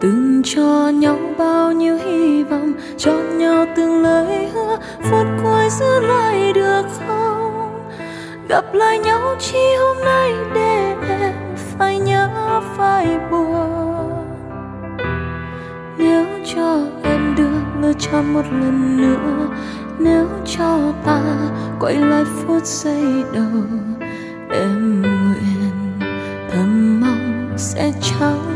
từng cho nhau bao nhiêu hy vọng, cho nhau từng lời hứa, phút cuối giữ lại được không? Gặp lại nhau chỉ hôm nay để em phải nhớ, phải buồn. Nếu cho em được lựa chọn một lần nữa, nếu cho ta quay lại phút giây đầu, em nguyện thầm mong sẽ chẳng